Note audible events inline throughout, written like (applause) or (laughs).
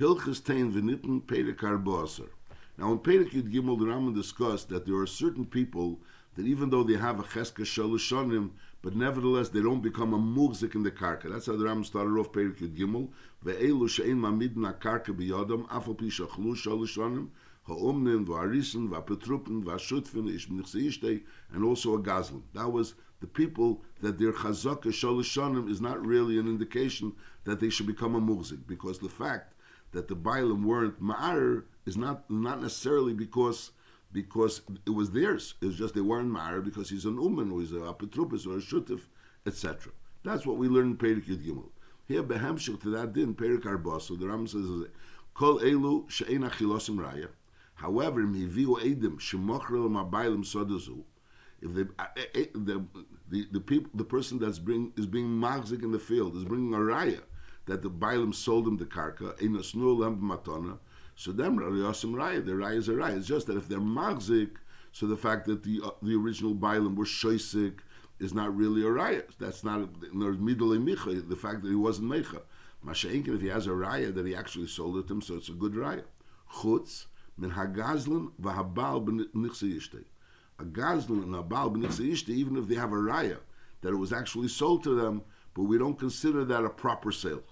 Hilchis Tein Venitten Pedekar Boaser. Now, in Pedek Yud Gimel, the Rambam discussed that there are certain people that even though they have a Cheska Shalushanim, but nevertheless they don't become a mugzik in the karka. That's how the Rambam started off Pedek Yud Gimel. Ve'elu she'en mamidna karka biyadam, afal pi shachlu shalushanim, ha'omnin, va'arisen, va'petrupen, va'shutfen, ish mnichse and also a gazlan. That was the people that their chazaka shalushanim is not really an indication that they should become a mugzik, because the fact that the Bailam weren't Ma'ar is not not necessarily because because it was theirs. It's just they weren't Ma'ar because he's an Uman or he's a Apetrupis or a Shutif, etc. That's what we learn in Perik Yud Gimel. Here, behemshik to that din, Perik Arbaso, the Ram says, Kol elu she'en achilosim raya. However, miviu edim shemochrel ma'bailim sodazu. If uh, eh, eh, the, the the the people the person that's bring is being magzik in the field is bringing a raya that the Bailam sold him the karka, in a snul matana. So them Yosim Raya, the Raya is a Raya. It's just that if they're magzik, so the fact that the uh, the original Bailam was shoisik is not really a Raya. That's not there's middle micha, the fact that he wasn't mecha. Masha'inkin, if he has a Raya that he actually sold it to him, so it's a good Raya. Chutz, min hagazlan v'habal b'nichse A gazlan and a bal b'nichse even if they have a Raya, that it was actually sold to them, but we don't consider that a proper sale.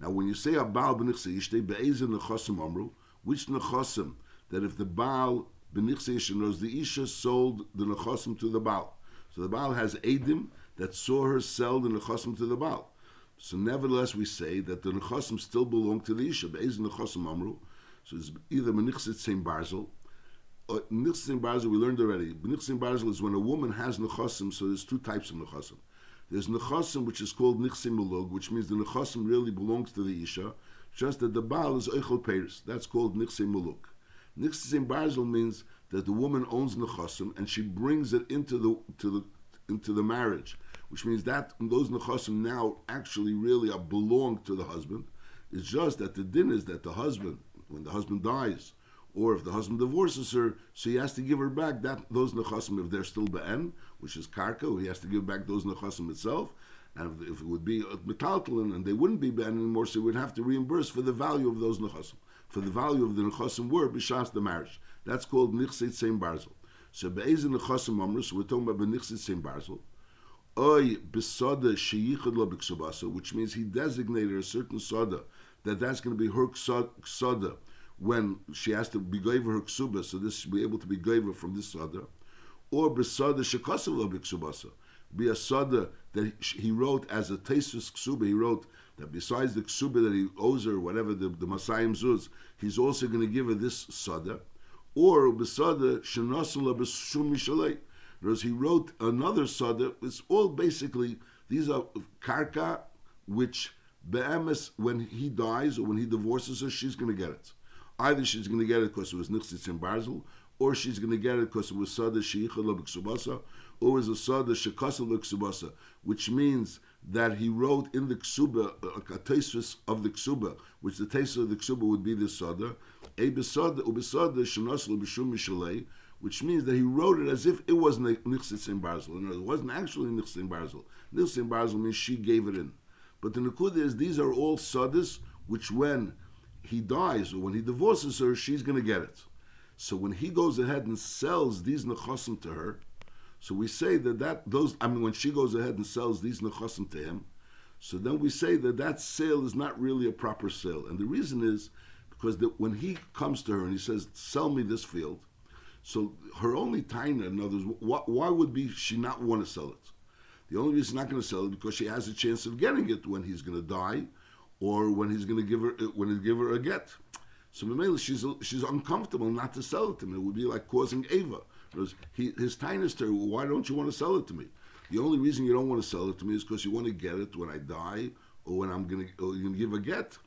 Now, when you say a Baal b'nichse yishtei be'ezin nechosim amru, which nechosim? That if the Baal b'nichse yishtei knows the Isha sold the nechosim to the Baal. So the Baal has Edim that saw her sell the nechosim to the Baal. So nevertheless, we say that the nechosim still belong to the Isha. Be'ezin nechosim amru. So it's either b'nichse tzim barzel, nichsim barzel we learned already. Nichsim barzel is when a woman has nechosim, so there's two types of nechosim. There's nechasim which is called nichsim mulug, which means the nechasim really belongs to the isha, just that the baal is eichel peiris. That's called nichsim mulug. Nichsim barzel means that the woman owns nechasim and she brings it into the to the into the marriage, which means that those nechasim now actually really are belong to the husband. It's just that the din is that the husband, when the husband dies, or if the husband divorces her, so he has to give her back that those nechasim if they're still be'en, which is karka, he has to give back those nechasim itself. And if, if it would be uh, metaltalin and they wouldn't be be'en anymore, so he would have to reimburse for the value of those nechasim. For the value of the nechasim were b'shas the marriage. That's called nichsit same barzel. So be'ezin nechasim amrus, we're talking about b'nichsit same barzel. Oy besoda sheyichad lo which means he designated a certain soda that that's going to be her soda when she has to be gave her ksuba, so this should be able to be gave from this sada, or besada shekasav b'ksubasa, be a sada that he wrote as a tesis ksuba. He wrote that besides the ksuba that he owes her, whatever the the masayim zuz, he's also going to give her this sada, or besada shenasula b'shum. Whereas he wrote another sada. It's all basically these are karka, which be'emes when he dies or when he divorces her, she's going to get it. Either she's going to get it because it was Nichsitz in or she's going to get it because it was Sada Sheichel Ksubasa, or it was a Sada Shekasel Ksubasa, which means that he wrote in the Ksuba, uh, a tesis of the Ksuba, which the tesis of the Ksuba would be the Sada, a Besada, Ubesada Shenasel Bishum Mishalei, which means that he wrote it as if it wasn't in Barzel. In it wasn't actually Nichsitz in Barzel. Nichsitz in Barzel means she gave it in. But the Nakud is these are all Sadas, which when he dies or when he divorces her, she's going to get it. So when he goes ahead and sells these nechasim to her, so we say that that those I mean when she goes ahead and sells these nechasim to him, so then we say that that sale is not really a proper sale, and the reason is because that when he comes to her and he says, "Sell me this field," so her only taina, in other words, why, why would be she not want to sell it? The only reason she's not going to sell it because she has a chance of getting it when he's going to die, or when he's going to give her when he give her a get. So Mamela, she's she's uncomfortable not to sell it to me. It would be like causing Ava. He, his tinus to her, why don't you want to sell it to me? The only reason you don't want to sell it to me is because you want to get it when I die or when I'm going to, give a get.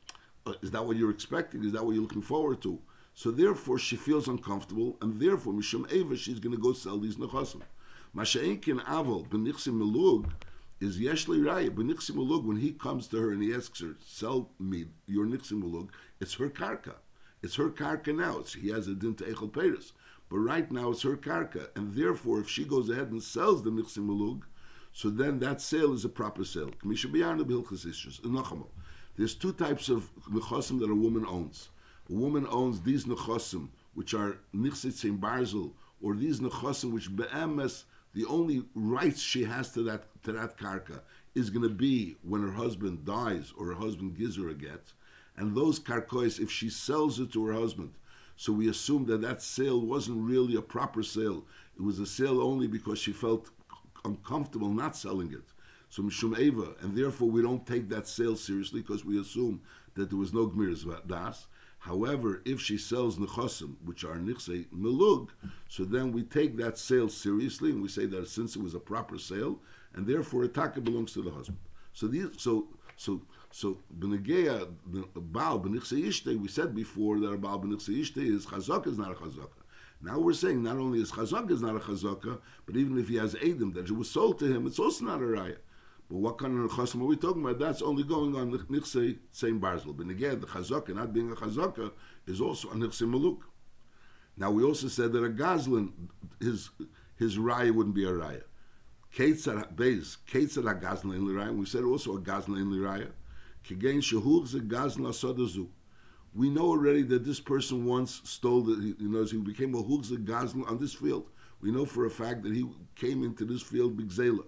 Uh, is that what you're expecting? Is that what you're looking forward to? So therefore, she feels uncomfortable, and therefore, Mishum Eva, she's going to go sell these nechasim. Masha'inkin Avol, Benichsim Melug, is Yeshli Raya, but Niximulug, when he comes to her and he asks her, sell me your Niximulug, it's her karka. It's her karka now. It's, he has a din to Echel Peres. But right now it's her karka. And therefore, if she goes ahead and sells the Niximulug, so then that sale is a proper sale. The There's two types of nechosim that a woman owns. A woman owns these nechosim, which are nichsit barzel, or these nechosim, which be'emes, the only rights she has to that to that karka is going to be when her husband dies or her husband gives her a get. And those karkois, if she sells it to her husband, so we assume that that sale wasn't really a proper sale. It was a sale only because she felt uncomfortable not selling it. So Mishum Eva, and therefore we don't take that sale seriously because we assume that there was no Gmiris Das. However, if she sells nechosim, which are nichse melug, so then we take that sale seriously and we say that since it was a proper sale, and therefore a taka belongs to the husband. So these, so so so benegeya baal benichse. We said before that a baal benichse is chazaka is not a chazaka. Now we're saying not only is chazaka is not a chazaka, but even if he has edim that it was sold to him, it's also not a raya. But what kind of chasam are we talking about? That's only going on nichse same barzel. Again, the chazaka not being a chazaka is also a nichse maluk. Now we also said that a gazlan his his raya wouldn't be a raya. Ketzar beis ketzar a gazlan in raya. We said also a gazlan in raya. We know already that this person once stole the, you know, he became a hugza gazlan on this field. We know for a fact that he came into this field big zela.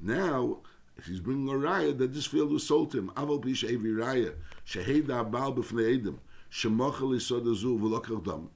Now he's bringing a raya that this field was sold to him. Aval pish evi raya sheheda abal b'fnei edim v'lokachdam.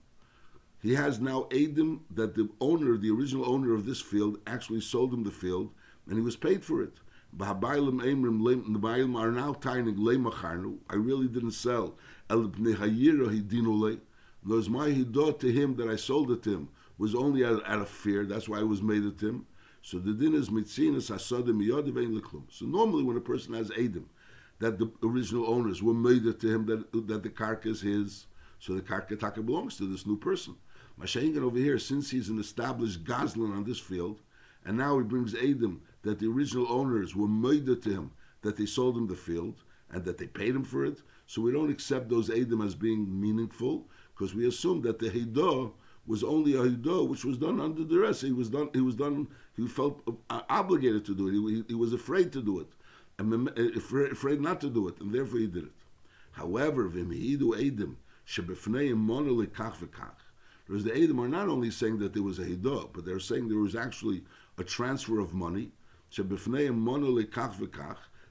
He has now edim that the owner, the original owner of this field, actually sold him the field, and he was paid for it. Are now tining lemacharnu. I really didn't sell. El hidinule. Those my hidot to him that I sold it to him was only out, out of fear. That's why I was made it to him. So the din is mitzinas hasadim miyodim leklum. So normally when a person has edim, that the original owners were made it to him that that the karka is his, so the karka taka belongs to this new person. Mashengan over here, since he's an established gazlan on this field, and now he brings edim that the original owners were made to him that they sold him the field and that they paid him for it. So we don't accept those edim as being meaningful because we assume that the hidah was only a hidah which was done under duress. He was done. He was done. He felt uh, obligated to do it. He, he was afraid to do it, and uh, afraid not to do it, and therefore he did it. However, v'mihidu edim shebefneim monoli kach v'kach. Because the edim are not only saying that there was a hidah, but they're saying there was actually a transfer of money.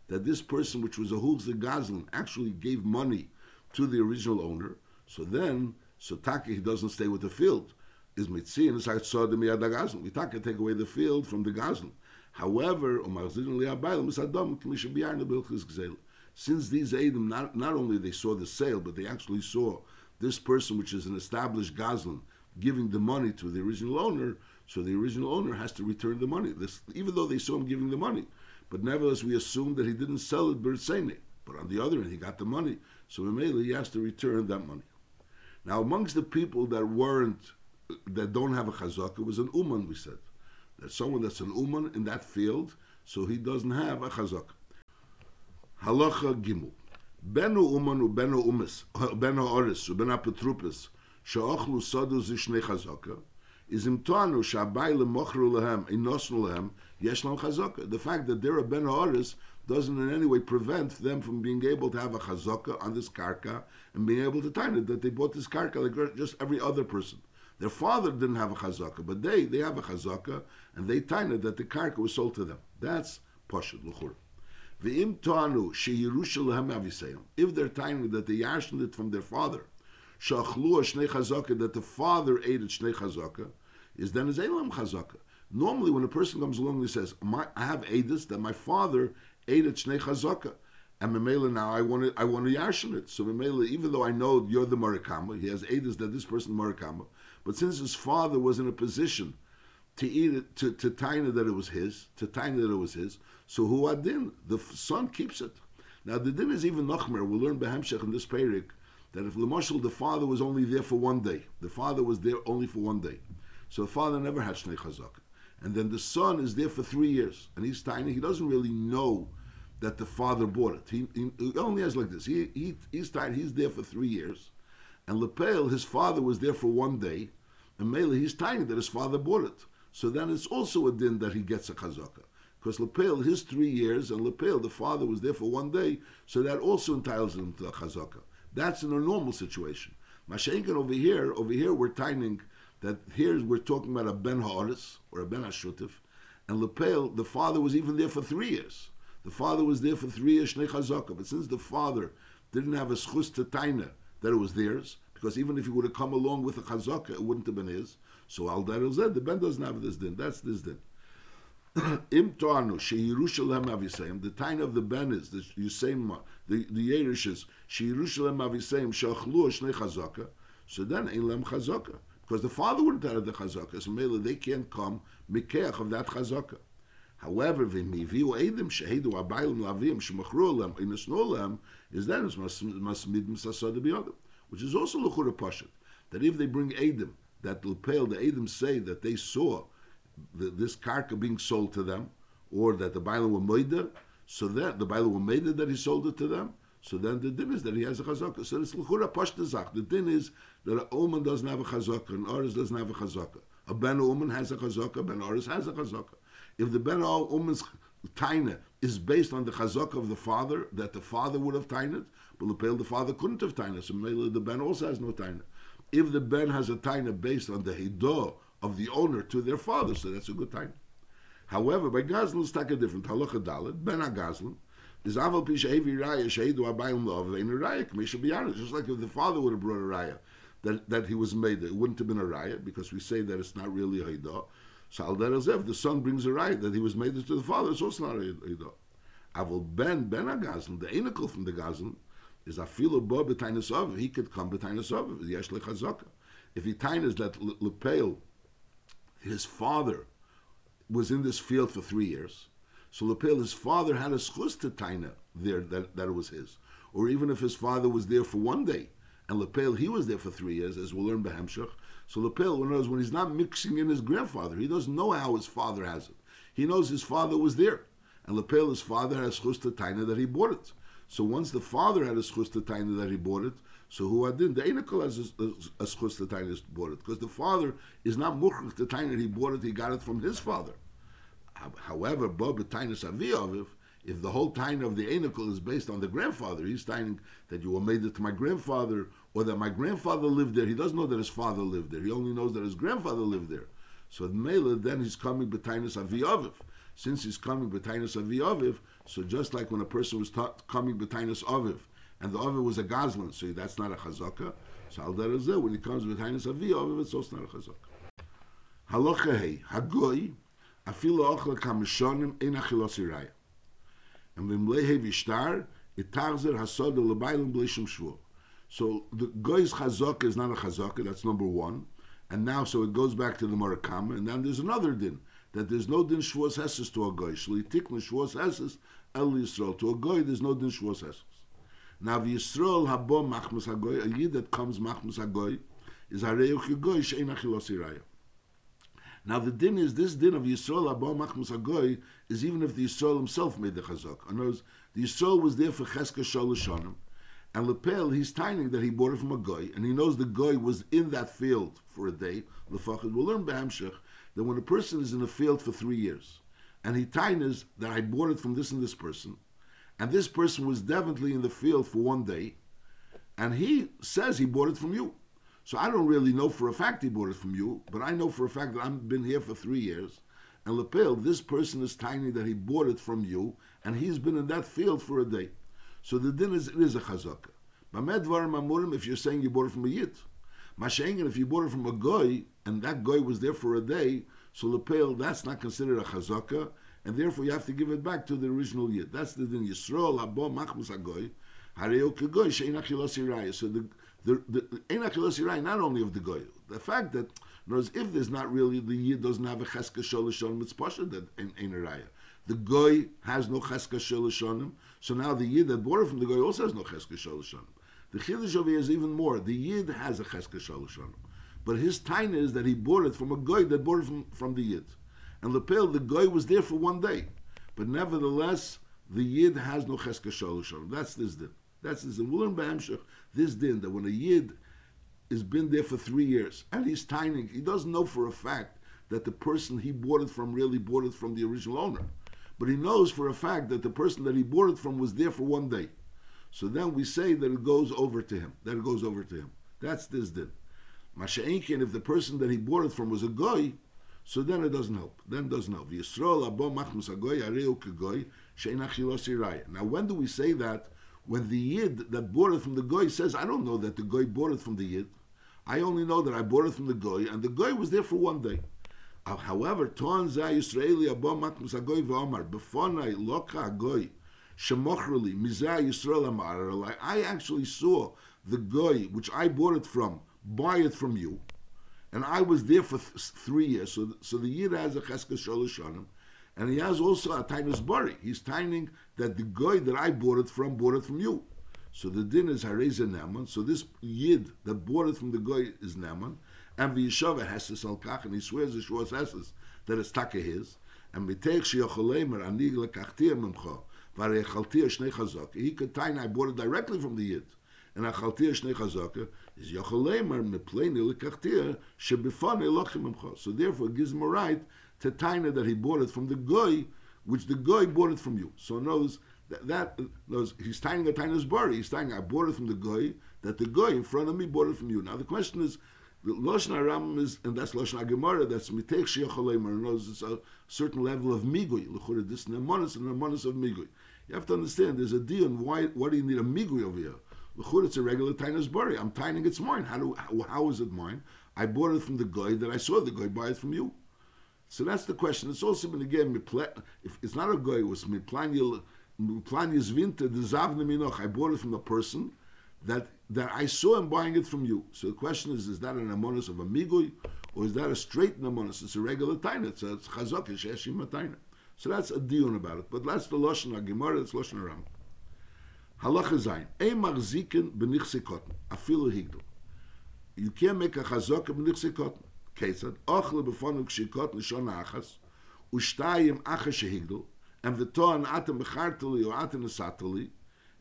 That this person, which was a hulz gazlan, actually gave money to the original owner. So then so Taki, he doesn't stay with the field. Is the miyad gazlan. We Taki take away the field from the gazlan. However, since these Adam not, not only they saw the sale, but they actually saw this person, which is an established gazlan, giving the money to the original owner, so the original owner has to return the money. This, even though they saw him giving the money. But nevertheless, we assume that he didn't sell it Bertsene. But on the other hand, he got the money. So immediately he has to return that money. Now, amongst the people that weren't, that don't have a chazaka, was an uman. We said that someone that's an uman in that field, so he doesn't have a chazaka. Halacha gimel. Benu uman u benu umis, (laughs) benu oris u benu petrupis, she'ochlu sodu zishnei chazaka, is lehem, inosnu lehem, chazaka. The fact that they're a benu oris doesn't in any way prevent them from being able to have a chazaka on this karka and being able to time it that they bought this karka like just every other person. Their father didn't have a chazaka, but they they have a chazaka and they time it that the karka was sold to them. That's pashut luchur. V'im toanu sheyirushal If they're timing that they yashned it from their father, shachlu shnei chazaka that the father ate it shnei chazaka, is then is elam chazaka. Normally, when a person comes along and says, "I have edus that my father ate it shnei chazaka. And Memela now I want to I want to yashin it. So Memela, even though I know you're the Marikama, he has edus that this person Marikama, but since his father was in a position to eat it, to, to tiny that it was his, to tiny that it was his, so who adin, the son keeps it. Now the din is even Nachmer, we'll learn Behemshech in this Perik, that if Lamashal, the father was only there for one day, the father was there only for one day. So the father never had Shnei Chazak. And then the son is there for three years, and he's tiny. He doesn't really know that the father bought it. He, he, he only has like this. He, he he's tiny. He's there for three years, and Lepel, his father was there for one day, and Mele, he's tiny that his father bought it. So then it's also a din that he gets a chazaka. Because Lepel, his three years, and Lepel, the father, was there for one day, so that also entitles him to a chazaka. That's in a normal situation. Mashenkin over here, over here we're timing that here we're talking about a ben ha'aris or a ben hashutif, and Lepel, the father was even there for three years. The father was there for three years, shnei chazaka. But since the father didn't have a schus to taina that it was theirs, because even if he would have come along with a chazaka, it wouldn't have been his. So al said the ben doesn't have this din. That's this din. (clears throat) Im toanu sheyirushalem avisayim. The time of the ben is the Yisayim, the the Yerish is sheyirushalem avisayim shachlu shnei chazaka. So then lem chazaka because the father wouldn't have the chazaka. So maybe they can't come mikeach of that chazaka. However, v'miviu edim shehedu abayim lavim shemachru lem inesnu lem is then it's masmidim sasad biyadam, which is also lechura pashat that if they bring edim that lepel the edim say that they saw the, this karka being sold to them, or that the Baila were moida, so that the Baila were moida that he sold it to them, so then the din is that he has a chazaka. So it's l'chura pashtazak. The din is that a omen doesn't have a chazaka, and Oris doesn't have a chazaka. A ben omen has a chazaka, ben Oris has a chazaka. If the ben omen's taina is based on the chazaka of the father, that the father would have tained, but the the father couldn't have tained, so the ben also has no taina. If the ben has a taina based on the hidah of the owner to their father, so that's a good time. However, by Gazlan, it's a different halacha dalit. Ben a Gazlan is aval pisha hevi raya sheidu abayim lov vein a raya be honest. Just like if the father would have brought a raya that, that he was made, it wouldn't have been a raya because we say that it's not really a. So al if the son brings a raya that he was made to the father, it's also not a. Aval ben ben Gazlan, the enical from the Gazlan, is a filo bo b'tainis of. He could come b'tainis of. Yesh lechazaka. If he tainis that lepel his father was in this field for three years. So Lepel, his father had a schus to taina there that, that it was his. Or even if his father was there for one day, and Lepel, he was there for three years, as we'll learn Behemshach. So knows when he's not mixing in his grandfather, he doesn't know how his father has it. He knows his father was there. And Lepel, his father, has schus to taina that he bought it. So once the father had a schus taina that he bought it, so who adin the enikol has a schus tiny bought it because the father is not muchach the tiny he bought it he got it from his father. However, bob tainus aviyaviv if the whole tiny of the enikol is based on the grandfather, he's tiny that you were made it to my grandfather or that my grandfather lived there. He doesn't know that his father lived there. He only knows that his grandfather lived there. So Mela, then he's coming b'tainus aviyaviv. Since he's coming b'tainus aviyaviv, so just like when a person was ta- coming b'tainus aviv, and the other was a gazlan, so that's not a chazaka. So al when it comes with hainis it's also not a chazaka. Halacha hagoy, afilo ochla kamishonim in achilos iraya. And when lehe vishtar, it tarzer hasod lebaylim blishim shvur. So the goy's chazaka is not a chazaka, that's number one. And now, so it goes back to the Murakama, and then there's another din, that there's no din shvuas heses to a goy. Shli tikna shvuas heses el Yisrael. To a goy, there's no din shvuas heses. Now, Yisrael habo machmas hagoy, a yid that comes machmas hagoy, is hareyuch hagoy she'en achilos iraya. Now, the din is, this din of Yisrael Abba machmas hagoy is even if the Yisrael himself made the chazak. In other words, the Yisrael was there for cheska sholashonim, and Lepel, he's timing that he bought it from a goy, and he knows the goy was in that field for a day. Lefachid, we'll learn Behamshech that when a person is in a field for three years, and he tines that I bought it from this and this person, and this person was definitely in the field for one day, and he says he bought it from you. So I don't really know for a fact he bought it from you, but I know for a fact that I've been here for three years. And Lepel, this person is tiny that he bought it from you, and he's been in that field for a day. So the din is, it is a chazaka. Mamurim, if you're saying you bought it from a yid. Mashengen, if you bought it from a goy, and that goy was there for a day, so Lepel, that's not considered a chazaka, and therefore you have to give it back to the original yid. That's the din Yisrael habo machmus agoy hareo kegoy shein achilos So the the the not only of the goy, the fact that knows if there's not really the yid doesn't have a cheska sholishonim, it's pasha that ein ein The goy has no cheska sholishonim, so now the yid that borrowed from the goy also has no cheska sholishonim. The chiddush over even more. The yid has a cheska sholishonim, but his time is that he bought it from a goy that bought it from, from the yid. And Lepel, the goy was there for one day. But nevertheless, the Yid has no Cheska Shalom. That's this din. That's. We'll learn Ba'amshach, this din, that when a Yid has been there for three years, and he's tiny, he doesn't know for a fact that the person he bought it from really bought it from the original owner. but he knows for a fact that the person that he bought it from was there for one day. So then we say that it goes over to him. That it goes over to him. That's this din. Masha'inkin, if the person that he bought it from was a goy, so then it doesn't help. Then it doesn't help. Now, when do we say that? When the yid that bought it from the goy says, "I don't know that the goy bought it from the yid. I only know that I bought it from the goy, and the goy was there for one day." Uh, however. I actually saw the goy which I bought it from buy it from you and I was there for th- three years. So, so the Yid has a cheska sholishanim, and he has also a tainus bari. He's tining that the guy that I bought it from bought it from you. So the din is hareza neman. So this yid that bought it from the guy is neman, and the yeshava has to salkach, and he swears the shvos hesses that it's taka his. And mitech sheyocholemer anig lekachtir memcha varei shnei chazak. He could tine I bought it directly from the yid and a chaltir shnei chazaka is yochalemer mepleini lekachtir shebifane lochim emcha. So therefore, it gives him a right to taina that he bought it from the goy, which the goy bought it from you. So knows that, that knows he's tying a taina's bari. He's tying I bought it from the goy that the goy in front of me bought it from you. Now the question is. The Lashon Aram is, and that's Lashon Agemara, that's Mitech Shecholemer, knows it's a certain level of Migui. L'chura, this Nemonis and Nemonis of Migui. You have to understand, there's a deal on why, why do you need a Migui over here? L'chur, it's a regular tainus bari. I'm tining its mine. How do how, how is it mine? I bought it from the guy that I saw the guy buy it from you. So that's the question. It's also been again if it's not a guy, it was miplanyis winter the zavne minoch. I bought it from the person that that I saw him buying it from you. So the question is: Is that an amonis of a migui, or is that a straight amonis? It's a regular taina. It's a chazak sheshim So that's a deal about it. But that's the lashon Gemara. It's lashon aram. Halacha zayin. Ein marziken benichse cotton. Afilu higdel. You can't make a chazok benichse. Ketzad. Ochle befonu kshikot nishon achas. Ushtayim achas shehigdel. And the ton atem becharteli or atem nesateli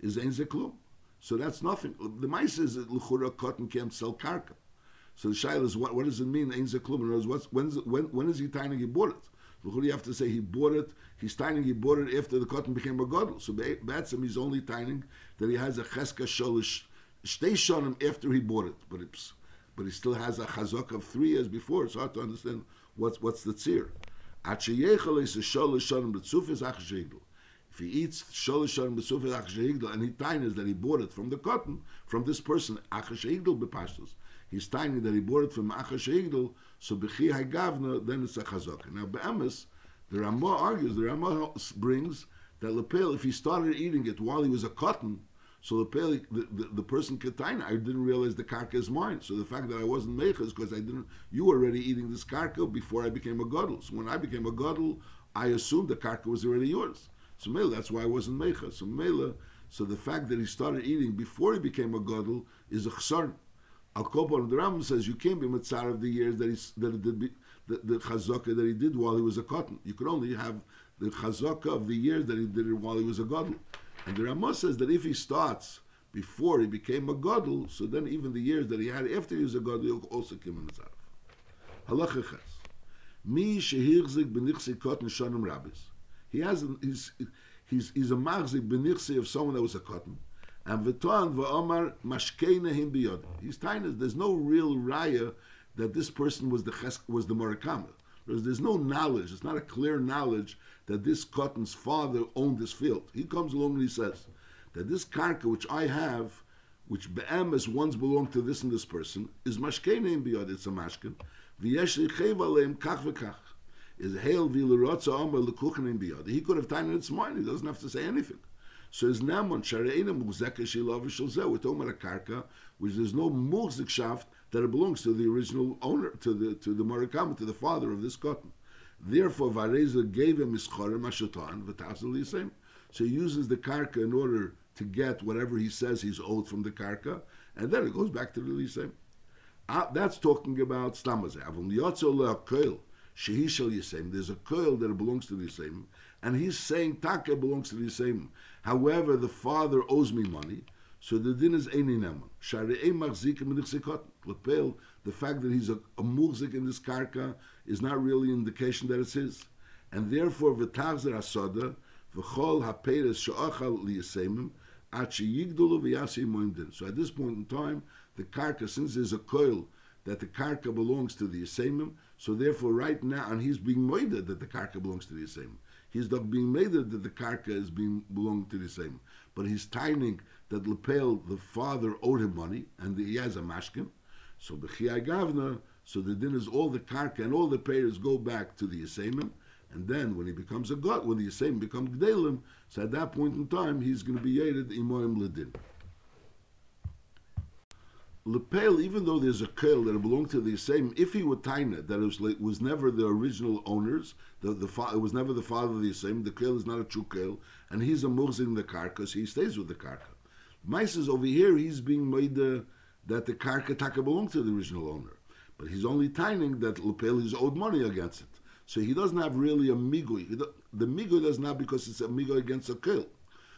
is ein zeklum. So that's nothing. The mice is that l'chura cotton can't sell karka. So the shaila is what, what does it mean? In other words, when's, when, when is he tiny he bought it? You have to say he bought it. He's tining. He bought it after the cotton became a gadol. So Batsim he's only tining that he has a cheska sholish stay him after he bought it, but it's but he still has a chazak of three years before. It's hard to understand what's what's the tzir. If he eats sholish shonim b'tzufis achshegdol and he tines that he bought it from the cotton from this person achshegdol b'pashtos. He's tiny that he bought it from achshegdol so b'chi hagavna, then it's a chazaka. Now be'emes, the Ramah argues, the Ramah brings that lepel, if he started eating it while he was a cotton, so lepel, the, the, the person ketaina, I didn't realize the karka is mine. So the fact that I wasn't mecha is because I didn't, you were already eating this karka before I became a gadol. So when I became a gadol, I assumed the karka was already yours. So mela, that's why I wasn't meichas. So mela, so the fact that he started eating before he became a gadol is a chsarn. Al Kopon, the Rambam says you can't be mitzar of the years that he that did the, the chazaka that he did while he was a cotton. You could only have the chazaka of the years that he did it while he was a gadol. And the Ramah says that if he starts before he became a gadol, so then even the years that he had after he was a gadol, also come in mitzar. Halacha. Mi shehirzik benichsi cotton shonim rabbis. He has he's he's he's a marzik benichsi of someone that was a cotton. And v'toan v'omar mashkeina him biyod. He's telling there's no real raya that this person was the ches, was the Murakama. There's, there's no knowledge. It's not a clear knowledge that this cotton's father owned this field. He comes along and he says that this karka which I have, which be'emes once belonged to this and this person, is mashkeina him biyod. It's a mashkin. V'yesh lichev aleim kach v'kach. Is hail v'lerotza omer l'kuchen him biyod. He could have taken its mind. He doesn't have to say anything. So it's Namon Shareina Muzeka Shilov Shilzeh. We're talking about a karka, which there's no muzik shaft that it belongs to the original owner, to the to the Murakama, to the father of this cotton. Therefore, Vareza gave him Ischorim Ashatan V'Tasel Yisem. So he uses the karka in order to get whatever he says he's owed from the karka, and then it goes back to the Yisem. Uh, that's talking about Stamazeh. Avum Yotzo Le'akoil Shehi Shel Yisem. There's a coil that belongs to the Yisem and he's saying taka belongs to the same. However, the father owes me money, so the din is eini neman. Sharei machzik Lepel, the fact that he's a, a in this karka is not really an indication that it's his. and therefore v'tachzer hasoda v'chol haperes she'achal liyasemim at sheyigdulu v'yasi moimdin. So at this point in time, the karka, since there's a coil that the karka belongs to the yasemim, so therefore right now, and he's being made that the karka belongs to the yasemim. He's not being made that the karka is being belonging to the same, but he's timing that Lepel, the father, owed him money, and he has a mashkin. So b'chiyai gavna, so the din is all the karka and all the payers go back to the yasemim, and then when he becomes a god, when the yasemim become gdelim, so at that point in time he's going to be yated imoim ledin. Lepel, even though there's a kel that belonged to the same, if he were taina, that it was, was never the original owners, the, the fa- it was never the father of the same, the kel is not a true kel, and he's a murzin the karka, so he stays with the karka. Mice is over here, he's being made that the karka taka belonged to the original owner, but he's only tining that Lepel is owed money against it. So he doesn't have really a migui. The migui doesn't because it's a migui against a kill.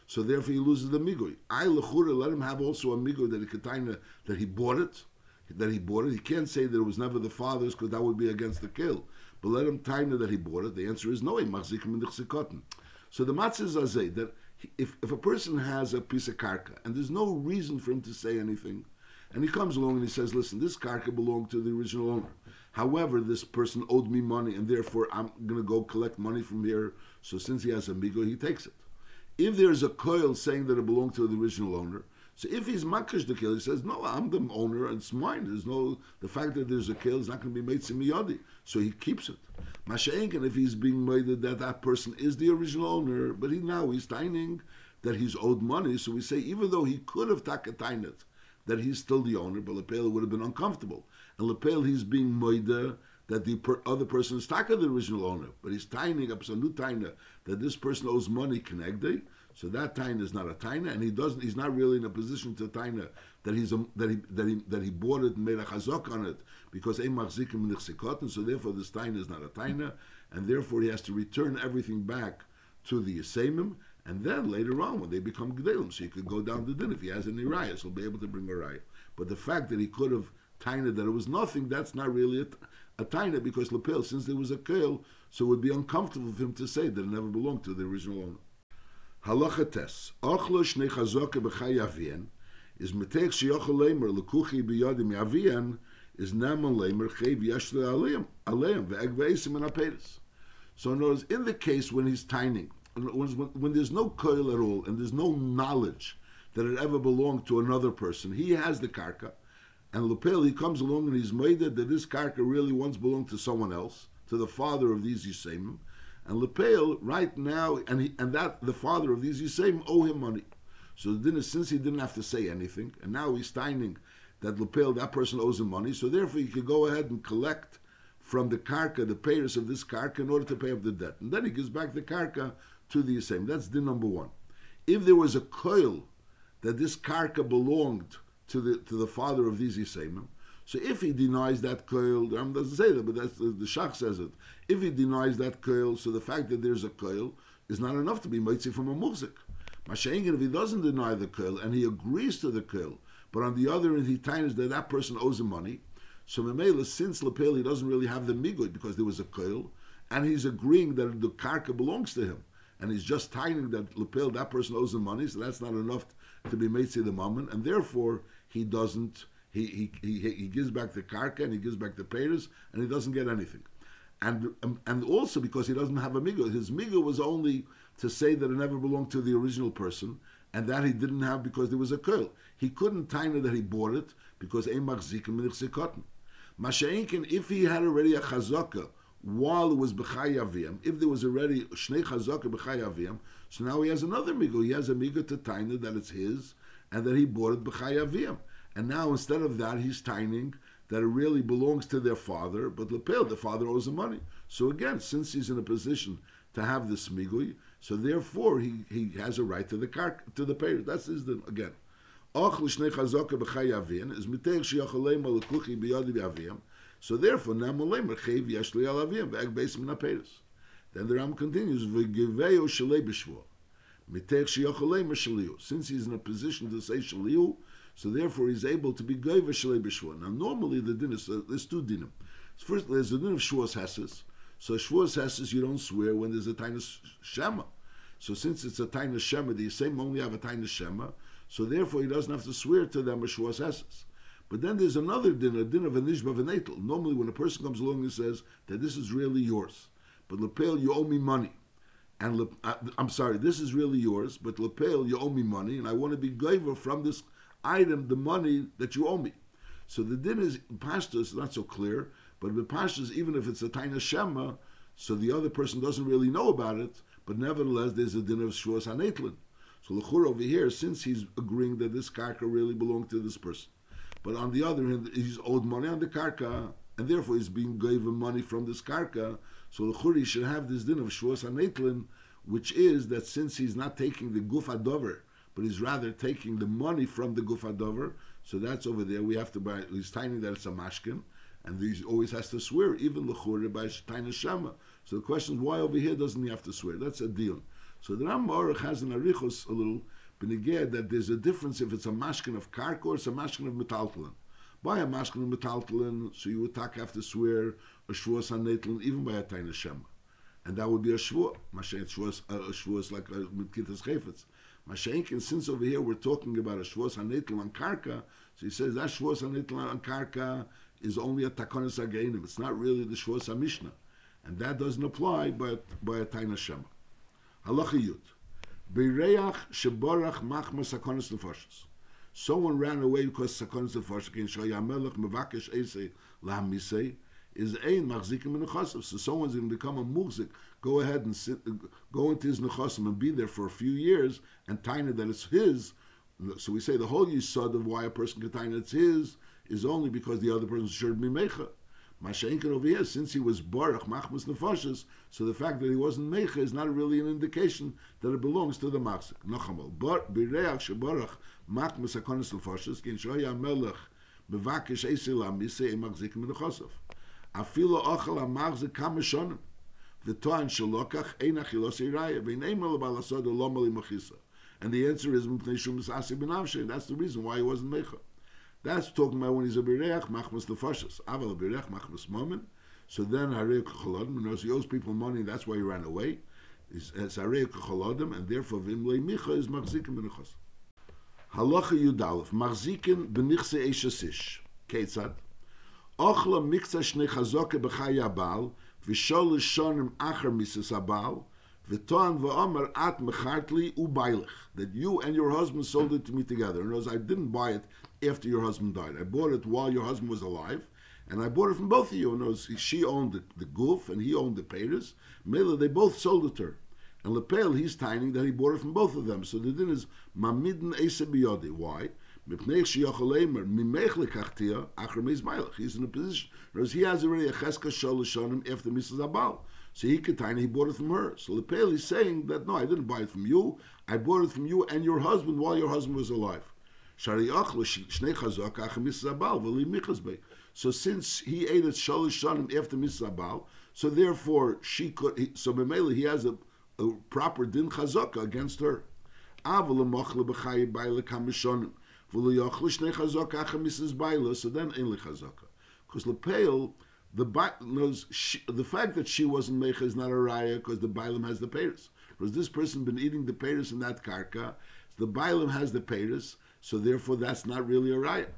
So therefore he loses the migui. I lechura let him have also a migui that he could that he bought it, that he bought it. He can't say that it was never the father's because that would be against the kill. But let him taina that he bought it. The answer is no. He machzikim in So the matzahs are say that if, if a person has a piece of karka and there's no reason for him to say anything, and he comes along and he says, "Listen, this karka belonged to the original owner. However, this person owed me money, and therefore I'm going to go collect money from here. So since he has a migo, he takes it." If there's a coil saying that it belonged to the original owner, so if he's makish the kill, he says, "No, I'm the owner. and It's mine. There's no the fact that there's a kill is not going to be made simiyadi." So he keeps it. Masha'enkin, if he's being made that that person is the original owner, but he now he's tining that he's owed money. So we say even though he could have taken it, that he's still the owner, but Lepel would have been uncomfortable. And Lepel, he's being moida that the per, other person is taka the original owner, but he's tining up some new taina that this person owes money connected. So that taina is not a taina, and he doesn't. He's not really in a position to taina that he's a, that he that he that he bought it and made a chazok on it because ein machzikim and so therefore this taina is not a taina, and therefore he has to return everything back to the yisemim, and then later on when they become gedalim, so he could go down to din if he has any rayas, he'll be able to bring a raya. But the fact that he could have taina that it was nothing, that's not really a, a taina because lapel, since there was a kale, so it would be uncomfortable for him to say that it never belonged to the original owner. Halacha tes. Ochlo shnei avian is metech sheyochel lemer lekuchi biyadim yavian is naman lemer chayv yashle aleim aleim ve'eg ve'esim and apedes. So in words, in the case when he's tining, when, when there's no coil at all and there's no knowledge that it ever belonged to another person, he has the karka, and Lepel, he comes along and he's made it that this karka really once belonged to someone else, to the father of these Yisemim. And Lepel, right now, and he, and that the father of these Yisemim owe him money. So the since he didn't have to say anything, and now he's steining that Lepel, that person owes him money, so therefore he could go ahead and collect from the karka, the payers of this karka, in order to pay up the debt. And then he gives back the karka to the Yisemim. That's din number one. If there was a coil that this karka belonged to the to the father of these Yisemim. So if he denies that koil, the Ram doesn't say that, but that's the, the Shach says it. If he denies that koil, so the fact that there's a koil is not enough to be mitzi from a muzik. Mashengen, if he doesn't deny the koil and he agrees to the koil, but on the other hand he times that that person owes him money, so Memela, since Lepel, he doesn't really have the migud because there was a koil, and he's agreeing that the karka belongs to him, and he's just tying that Lepel, that person owes him money, so that's not enough to be made the moment, and therefore he doesn't. He, he, he, gives back the karka and he gives back the payers and he doesn't get anything. And um, and also because he doesn't have a migo, his migo was only to say that it never belonged to the original person, and that he didn't have because there was a curl. He couldn't time that he bought it because. Masha'inkin, if he had already a chazaka while it was b'chayavim, if there was already shnei chazaka b'chayavim, so now he has another migo. He has a migo to taina that it's his, and that he bought it b'chayavim. And now instead of that, he's tining that it really belongs to their father, but lepel, the father owes him money. So again, since he's in a position to have this migui, so therefore he, he has a right to the car to the payer. That's his again. is So therefore, Then the Ram continues. Since he's in a position to say shaliu, so therefore he's able to be goyva shalei. Now normally the din is uh, there's two dinim. First, there's the din of shuas heses. So Shavuos Hesses, you don't swear when there's a Tainus Shema. So since it's a Tainus Shema, the same only have a Tainus Shema, so therefore he doesn't have to swear to them a Shavuos Hesses. But then there's another din, a din of a nishba v'netel. Normally when a person comes along and says that this is really yours, but lepel, you owe me money. And uh, I'm sorry, this is really yours, but lepel, you owe me money, and I want to be giver from this item, the money that you owe me. So the din is, pashta is not so clear, but with pashtas, even if it's a taina shema, so the other person doesn't really know about it, but nevertheless there's a din of shvuas hanetlin. So lechur over here, since he's agreeing that this karka really belonged to this person, but on the other hand, he's owed money on the karka, and therefore he's being given money from this karka. So lechur he should have this din of shvuas hanetlin, which is that since he's not taking the guf adover, but he's rather taking the money from the guf adover, so that's over there. We have to buy. He's tiny that it's a mashkin and he always has to swear, even l'chore by Taina Shema. So the question is, why over here doesn't he have to swear? That's a deal. So the Ram has an arichos a little beneged that there's a difference if it's a mashkin of karka or it's a mashkin of metaltalin. By a mashkin of metaltalin, so you would tak have to swear a shvuas hanetlin even by a tiny Shema. And that would be a shvuah. Shvuas, a shvuah is like a mitkitas chayfetz. Mashenkin, since over here we're talking about a shvuas hanetlin on karka, so he says that shvuas hanetlin on karka is only a takonis ageinim. It's not really the shvos mishnah, and that doesn't apply by by a taina shema. Halacha yud. Bereach sheborach machmas sakonis nefashos. Someone ran away because sakonis nefashos can show yamelech mevakesh ese lahamisei is ein machzikim in nechasim. So someone's going to become a muzik. Go ahead and sit, go into his nechasim and be there for a few years and taina that it's his. So we say the whole yisod of why a person can taina it's his is only because the other person should be mecha. Masha'inkin over here, since he was baruch machmas nefashis, so the fact that he wasn't mecha is not really an indication that it belongs to the machzik. Nochamal, bireach shebarach machmas hakonis nefashis, kin shoya melech bevakish esil Afilo ochel amachzik kamashonim. V'toan shalokach ein achilos iraya, v'nei mel balasod lo mali. And the answer is, that's the reason why he wasn't mecha. That's talking about when he's a bireach machmas nefashas. Aval bireach machmas moment. So then he owes people money. That's why he ran away. It's harei kachalodim, and therefore vimlei micha is machzikim b'nechos. Halacha yudalef machzikim b'nichse eshasish. Ketzad. Ochla mikza shnei chazoke b'chay abal v'shol shonim acher v'toan v'omer at mechartli that you and your husband sold it to me together. Other words, I didn't buy it after your husband died. I bought it while your husband was alive, and I bought it from both of you. And she owned the, the goof and he owned the payers. Mela, they both sold it to her. And Lepel, he's tining that he bought it from both of them. So the din is mamidin esebiyodi. Why? He's in a position, whereas he has already a cheska sholishonim after Mrs. Abal. So he tiny, he bought it from her. So Lepel is saying that no, I didn't buy it from you. I bought it from you and your husband while your husband was alive. So since he ate it shalish after misabal, so therefore she could. So b'meila he has a, a proper din chazaka against her. So then in chazaka, because lepeil the knows the fact that she wasn't mecha is not a raya because the bailam has the peiris. Because this person been eating the peiris in that karka, the bailam has the peiris, so therefore that's not really a raya.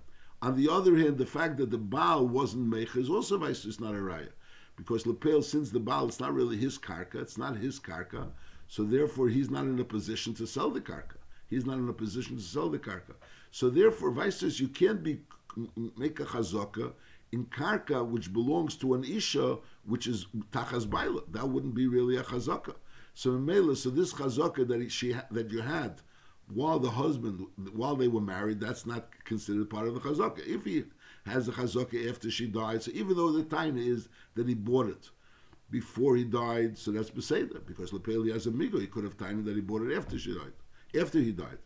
On the other hand, the fact that the Baal wasn't Mecha is also vice is not a raya. Because Lepel, since the Baal, it's not really his karka, it's not his karka, so therefore he's not in a position to sell the karka. He's not in a position to sell the karka. So therefore, vice says you can't be make a chazaka in karka which belongs to an isha which is tachas baila. That wouldn't be really a chazaka. So Mela, so this chazaka that she that you had while the husband, while they were married, that's not considered part of the chazaka. If he has a chazaka after she died, so even though the taina is that he bought it before he died, so that's beseder because lepeli has a migo. He could have taina that he bought it after she died, after he died.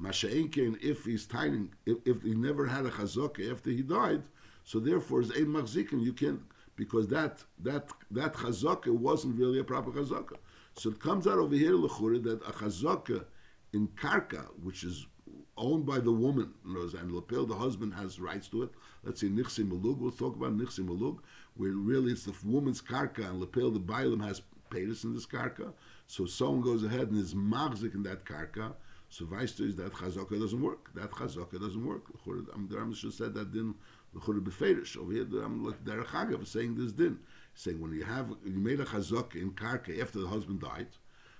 Masha'inkin, if he's taining, if, if, he never had a chazaka after he died, so therefore as ein machzikin, you can't because that that that chazaka wasn't really a proper chazaka. So it comes out over here lechure that a chazaka in karka, which is owned by the woman, and Lapel, the husband, has rights to it. Let's say nixi Malug, we'll talk about nixi Malug, where really it's the woman's karka, and Lapel, the Bailam, has payers in this karka. So someone goes ahead and is magzik in that karka. So vice to is that chazaka doesn't work. That chazaka doesn't work. The Rambam should said that din l'chura beferish. Over here, the Rambam like saying this din, saying when you have you made a chazaka in karka after the husband died.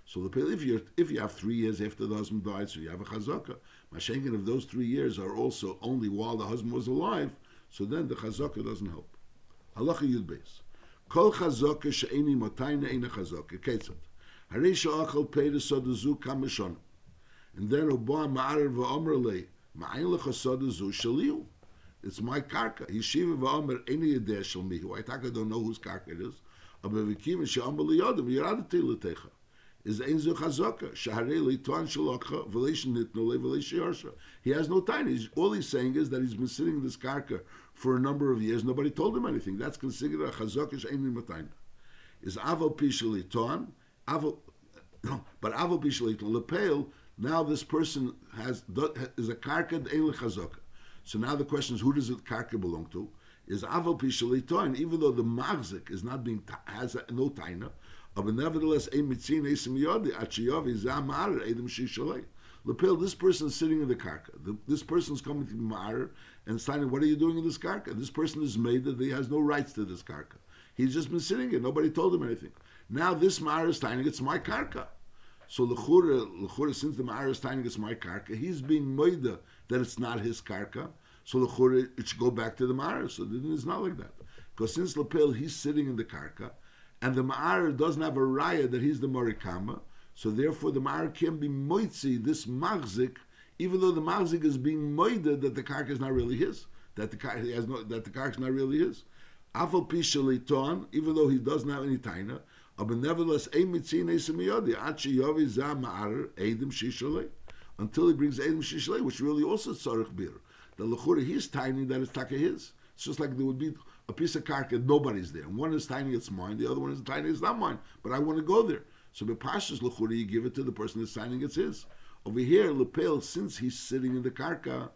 So the if you if you have three years after the husband died, so you have a chazaka. Mashenkin if those three years are also only while the husband was alive, so then the chazaka doesn't help. Halacha yud beis. Kol chazaka she'eni motayna ena chazaka. Ketzat. Harei she'achal peiris sodazu kamishon. And then Oba Ma'arer v'omer le, ma'ayin lecha sodazu shaliu. It's my karka. Yeshiva v'omer eni yedeh shal mihu. I don't know whose karka it is. Aber v'kim she'omer liyodim, yiradati l'techa is ein zu v'leish yarsha. He has no time. He's, all he's saying is that he's been sitting in this karka for a number of years. Nobody told him anything. That's considered a chazaka she'ein matayna. Is avo pishali toan avo no, (clears throat) but avo toan lepel. Now this person has is a karka ein chazaka. So now the question is, who does the karka belong to? Is avo pishali toan? Even though the magzik is not being has no taina. But nevertheless, ein mitzin esim yodi achiyavi zamar edim shishalei. Lepil, this person is sitting in the karka. The, this person is coming to the ma'ar and signing, what are you doing in this karka? This person is made that he has no rights to this karka. He's just been sitting here. Nobody told him anything. Now this ma'ar is signing, it's my karka. So l'chura, l'chura, since the ma'ar is signing, it's my karka, he's being moida that it's not his karka. So l'chura, it should go back to the ma'ar. So then it's not like that. Because since Lepil, he's sitting in the karka, and the Ma'ar doesn't have a raya that he's the Morikama, so therefore the Ma'ar can be moitzi, this Magzik, even though the Magzik is being moided that the karka is not really his, that the karka has no, that the karka is not really his. Afal even though he doesn't have any taina, but nevertheless, until he brings edim shishalei, which really also tzarech bir. The lechura he's tiny that it's taka his. It's just like there would be a piece of karka, nobody's there. One is tiny, it's mine. The other one is tiny, it's not mine. But I want to go there. So Bepashas Lechuri, you give it to the person that's signing, it's his. Over here, Lepel, since he's sitting in the karka,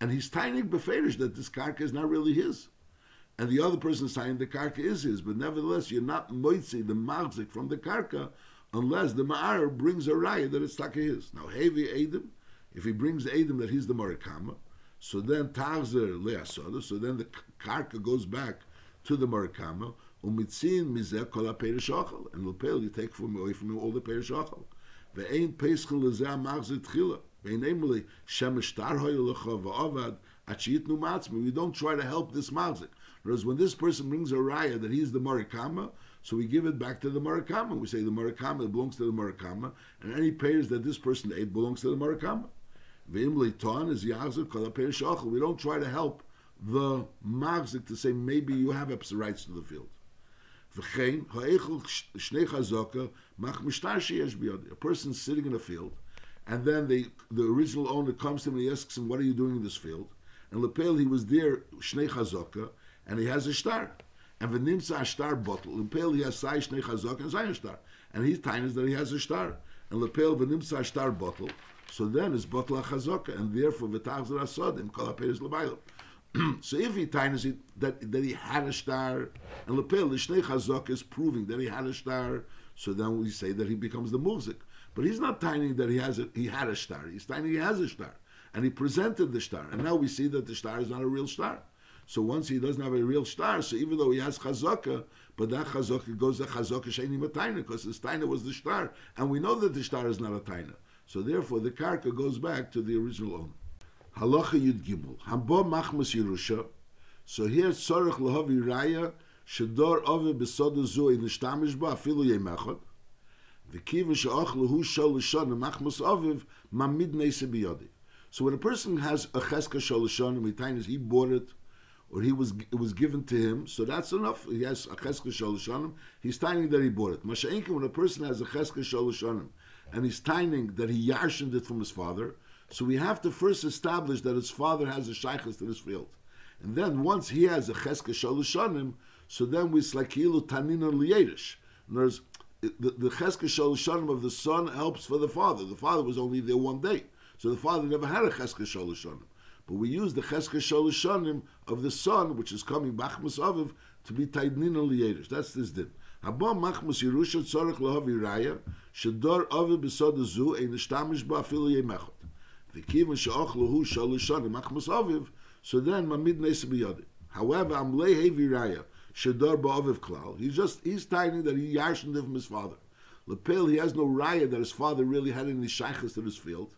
and he's tiny beferish that this karka is not really his. And the other person signing the karka is his, but nevertheless, you're not moitzi the marzik from the karka unless the ma'ar brings a raya that it's taka his. Now, heavy Adam, if he brings Adam that he's the Marikama, so then Tagzer Leasoda, so then the karka goes back to the Marikama, umitzin mizeh kol ha-perish and lepel, you take from away from him all the perish ochel. Ve'ein peschel lezeh ha-machzir tchila, ve'ein emeli, shemesh tar hoy lecha we don't try to help this machzik. Whereas when this person brings a raya that he's the Marikama, so we give it back to the Marikama. We say the Marikama belongs to the Marikama, and any payers that this person ate belongs to the Marikama. We don't try to help the magzik to say maybe you have rights to the field. A person sitting in a field, and then they, the original owner comes to him and he asks him, "What are you doing in this field?" And Lepel, he was there shnei chazaka, and he has a star. And v'nimsa a star bottle. Lepel, he has sai shnei chazaka and sai star, and he's tiny that he has a star. And Lepel v'nimsa a star bottle. So then it's botla chazaka, and therefore the v'tachzer asodim kol aperes lebaylam. (clears throat) So if he it that that he had a star, and lepel the shnei chazaka is proving that he had a star, so then we say that he becomes the muzik. But he's not tiny that he has a, he had a star. He's tiny he has a star, and he presented the star, and now we see that the star is not a real star. So once he doesn't have a real star, so even though he has chazaka, but that chazaka goes to chazaka sheni matayna because the taina was the star, and we know that the star is not a taina. So therefore, the karka goes back to the original owner. Halacha Yud Gimel. Hamba Machmas Yerusha. So here Tzorech Lahavi Raya Shador Ove Besoda Zu in Nishtamish Ba Afilu Yemechot. V'kiva She'och Lahu Shol Lishon Machmas Oviv Mamid Neise Biyodi. So when a person has a Cheska Shol Lishon, Mitainis, he bought it, or he was it was given to him, so that's enough. He has a Cheska Shol he's tiny that he bought it. Masha'inka, when a person has a Cheska Shol and he's tiny that he yarshened it from his father, so we have to first establish that his father has a shaykhs to this field. And then once he has a cheska shalushanim, so then we slakilu tanina liyedish. In words, the, the cheska shalushanim of the son helps for the father. The father was only there one day. So the father never had a cheska sholashonim. But we use the cheska sholashonim of the son, which is coming bachmas aviv, to be taidnin liyedish. That's this din. Haba machmas yerusha tzorach lahavi raya, shador aviv besod zu ein nishtamish ba afilu yemechot. V'kivan she'ochlu sholashonim machmas aviv, so then mamid neis biyadi. However, amlei hevi raya, shador ba aviv klal, he's just, he's tiny that he yarshened from his father. Lepel, he has no raya that his father really had any shaykhs to this field.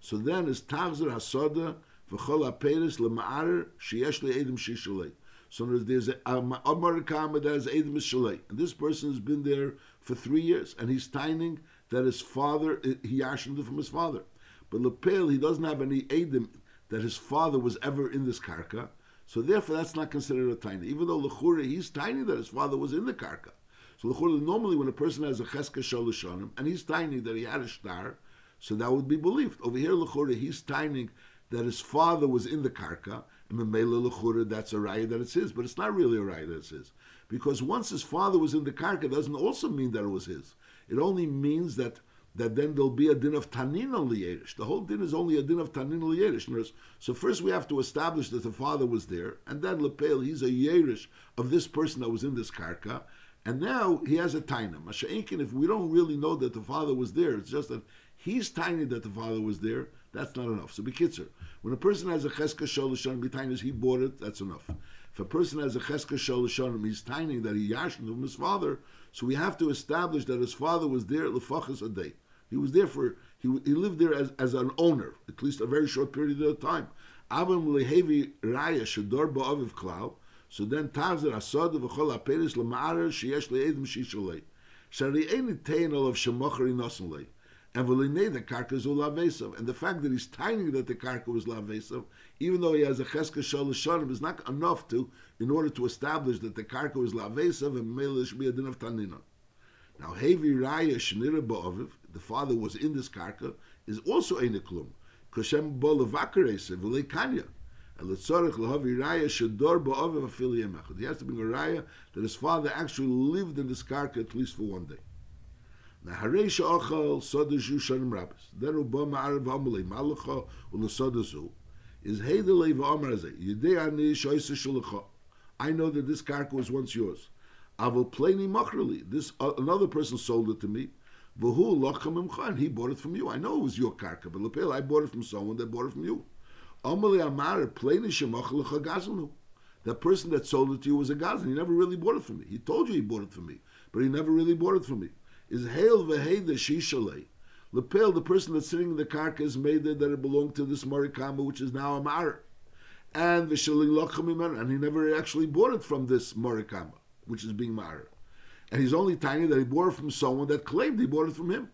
So then his tavzer hasoda v'chol lema'arer sheyesh le'edim shishalei. So there's a Amarikama that has edim shalei. And this person has been there for three years, and he's tining that his father, eh, he yashened from his father. But Lepel, he doesn't have any edim that his father was ever in this karka. So therefore, that's not considered a tiny. Even though Lechura, he's tiny that his father was in the karka. So Lechura, normally when a person has a cheska sholishonim, and he's tiny that he had a star, so that would be believed. Over here, Lechura, he's tiny that his father was in the karka, and Memela Lechura, that's a raya that it's his. But it's not really a raya that it's his. Because once his father was in the karka, doesn't also mean that it was his. It only means that that then there'll be a din of tanin on liyerish. The whole din is only a din of tanin on liyerish. So first we have to establish that the father was there, and then lepel he's a yerish of this person that was in this karka, and now he has a taina. Masha'inkin, if we don't really know that the father was there, it's just that he's tiny that the father was there, that's not enough. So bekitzer, when a person has a cheska sholishanim, tiny he bought it, that's enough. If a person has a cheska sholishanim, he's tiny that he yashin from his father, so we have to establish that his father was there lefachas a day. He was there for, he, he lived there as, as an owner, at least a very short period of time. Avim lehevi raya shador ba'aviv klau, so then Tavzer Asad v'chol aperis l'ma'arer sheyesh le'edim shishalei. Shari ein tein olav shemochari nosenlei. And the karka is lavesav. And the fact that he's tiny that the karka was lavesav, even though he has a cheska sholishonim, is not enough to, in order to establish that the karka was lavesav and mele should be a din of tanina. Now, hevi raya shnira ba'aviv, the father was in this karka, is also ein klum. Koshem bo levakarese v'lei kanya. He has to bring a raya that his father actually lived in this karka at least for one day. Now, Haresha Ochal Sodashu Shanim Rabbis. Then Ubba Ma'arav Hamalei Malacha Ulasodasu is Heidelei V'Amaraze. Yedei Ani Shoysa Shulacha. I know that this karka was once yours. Avol Pleni Machrali. This uh, another person sold it to me. V'hu Lochem Imchan. He bought it from you. I know it was your karka, but Lepel, I bought it from someone that bought it from you. That person that sold it to you was a gazan. He never really bought it from me. He told you he bought it from me, but he never really bought it from me. Is hail veheda shishalei. Lepel, the person that's sitting in the carcass, made it that it belonged to this Marikama, which is now a Mar. And the and he never actually bought it from this Marikama, which is being Mar. And he's only tiny that he bought it from someone that claimed he bought it from him.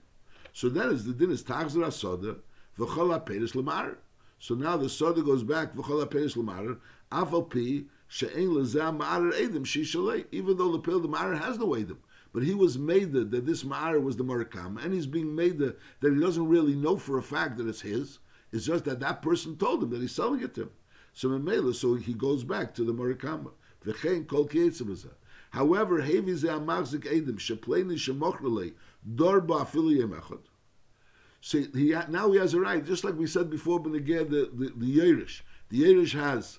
So that is the din is Tachzer Asoda, V'chol HaPeris Lamar. So now the soda goes back v'chol aperis l'marer afal pi she'en lezeh ma'arer edim shishalei. Even though the pil the ma'arer has no edim, but he was made that, this Ma'ar was the marakam, and he's being made that, he doesn't really know for a fact that it's his. It's just that that person told him that he's selling it to him. So Memela, so he goes back to the marakam. V'chein kol However, hevi ze edim shepleini shemochrelei dorba afili yemechot. So he now he has a right, just like we said before, but again the the, the Yerush. The Yerush has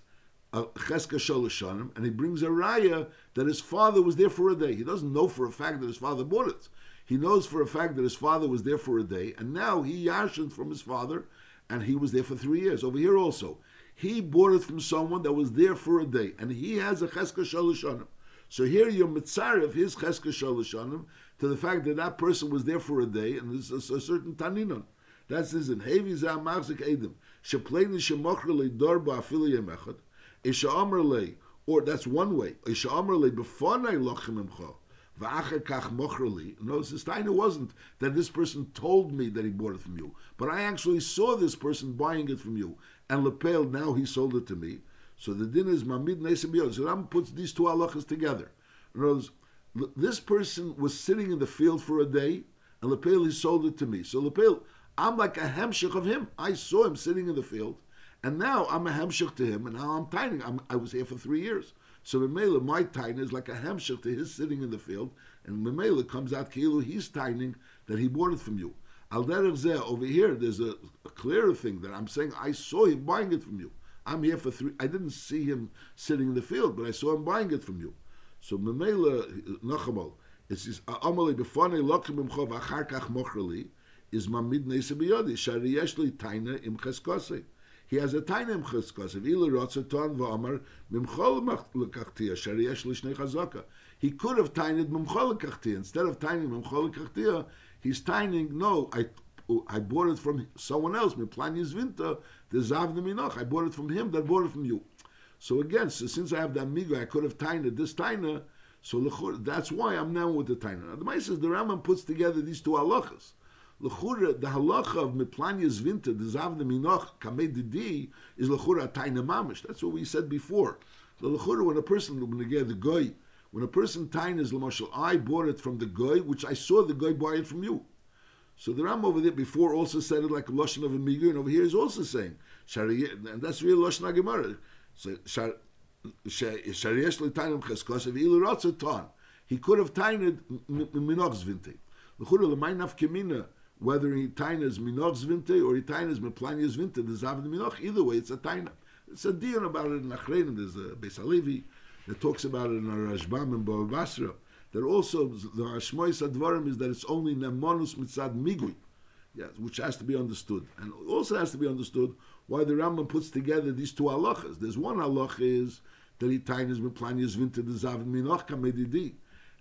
cheska sholashanim, and he brings a raya that his father was there for a day. He doesn't know for a fact that his father bought it. He knows for a fact that his father was there for a day, and now he yashin from his father, and he was there for three years. Over here also, he bought it from someone that was there for a day, and he has a cheska sholashanim. So here you're of his cheska sholashanim, to the fact that that person was there for a day and there's a, certain taninon. That's this in Hevi Zamazik Edim. Shepleni Shemochrele Dorba Afili Yemechad. Isha Amrle, or that's one way. Isha Amrle Befonai Lochem Emcha. V'acher kach mochreli. Notice this taina wasn't that this person told me that he bought it from you, but I actually saw this person buying it from you, and lepel now he sold it to me. So the din is mamid nesim So Ram puts these two halachas together. In other words, this person was sitting in the field for a day, and Lepel he sold it to me. So Lepel, I'm like a hemshich of him. I saw him sitting in the field, and now I'm a hemshich to him, and now I'm tiny. I'm, i was here for three years. So Memela, my tiny is like a hemshich to his sitting in the field, and Memela comes out Kilu, he's tining that he bought it from you. Al over here, there's a, a clearer thing that I'm saying. I saw him buying it from you. I'm here for three. I didn't see him sitting in the field, but I saw him buying it from you. So memela nachamal. It says amali befane lokim imcho v'achar kach mochrali is mamid neise biyodi shari yesh li taina im cheskosei. He has a taina im cheskosei. V'ila rotzeton v'amar mimchol lekachtia shari yesh li shnei chazaka. He could have tained mimchol lekachtia. Instead of taining mimchol lekachtia, he's taining, no, I I bought it from someone else, Miplanius Vinta, the Zav Minoch. I bought it from him that bought it from you. So again, so since I have the amigo, I could have tained this taina, so that's why I'm now with the taina. Now, the Mai says the Rambam puts together these two halachas. L'chura, the halacha of Miplanius Vinta, the Zav Minoch, Kamei Didi, is l'chura taina mamish. That's what we said before. The l'chura, when a person, when again, the goy, when a person tainas, l'mashal, I bought it from the goy, which I saw the goy buy it from you. So the Ram over there before also said it like a lashon of a migu, and over here is also saying and that's real lashon Gemara. So shariyesh l'tainim cheskos of ilu ton. He could have tained minoch's vinte. L'chura l'maynaf kemina whether he tainas minoch's vinte or he tainas meplanias vinte the zav minoch. Either way, it's a taina. It's a deal about it in Achrein. There's a Beis Halevi that talks about it in Rashbam and Bava Basra also the Hashmois Advarim is that it's only Nemonus Mitzad Migui, yes, which has to be understood. And also has to be understood why the Rambam puts together these two halachas. There's one halacha is that he tainas Miplanias Vinta the Zavin Minoch Kamedidi.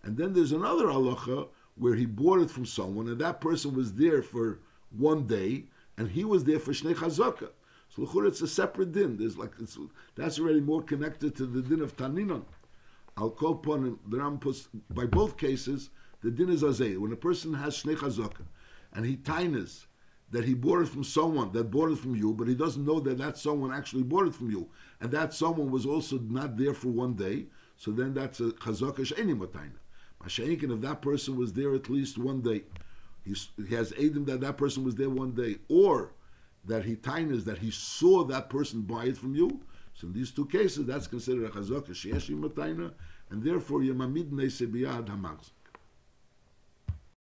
And then there's another halacha where he bought it from someone and that person was there for one day and he was there for Shnei Chazaka. So it's a separate din. There's like that's already more connected to the din of Taninon. I'll call upon the Ram by both cases the din is azay. When a person has shnei chazaka and he tainas that he bought it from someone that bought it from you, but he doesn't know that that someone actually bought it from you, and that someone was also not there for one day. So then that's a chazaka sheni mataina. If that person was there at least one day, He's, he has edim that that person was there one day, or that he tainas that he saw that person buy it from you. So in these two cases, that's considered a chazaka sheyesh and therefore neise biyad hamagz.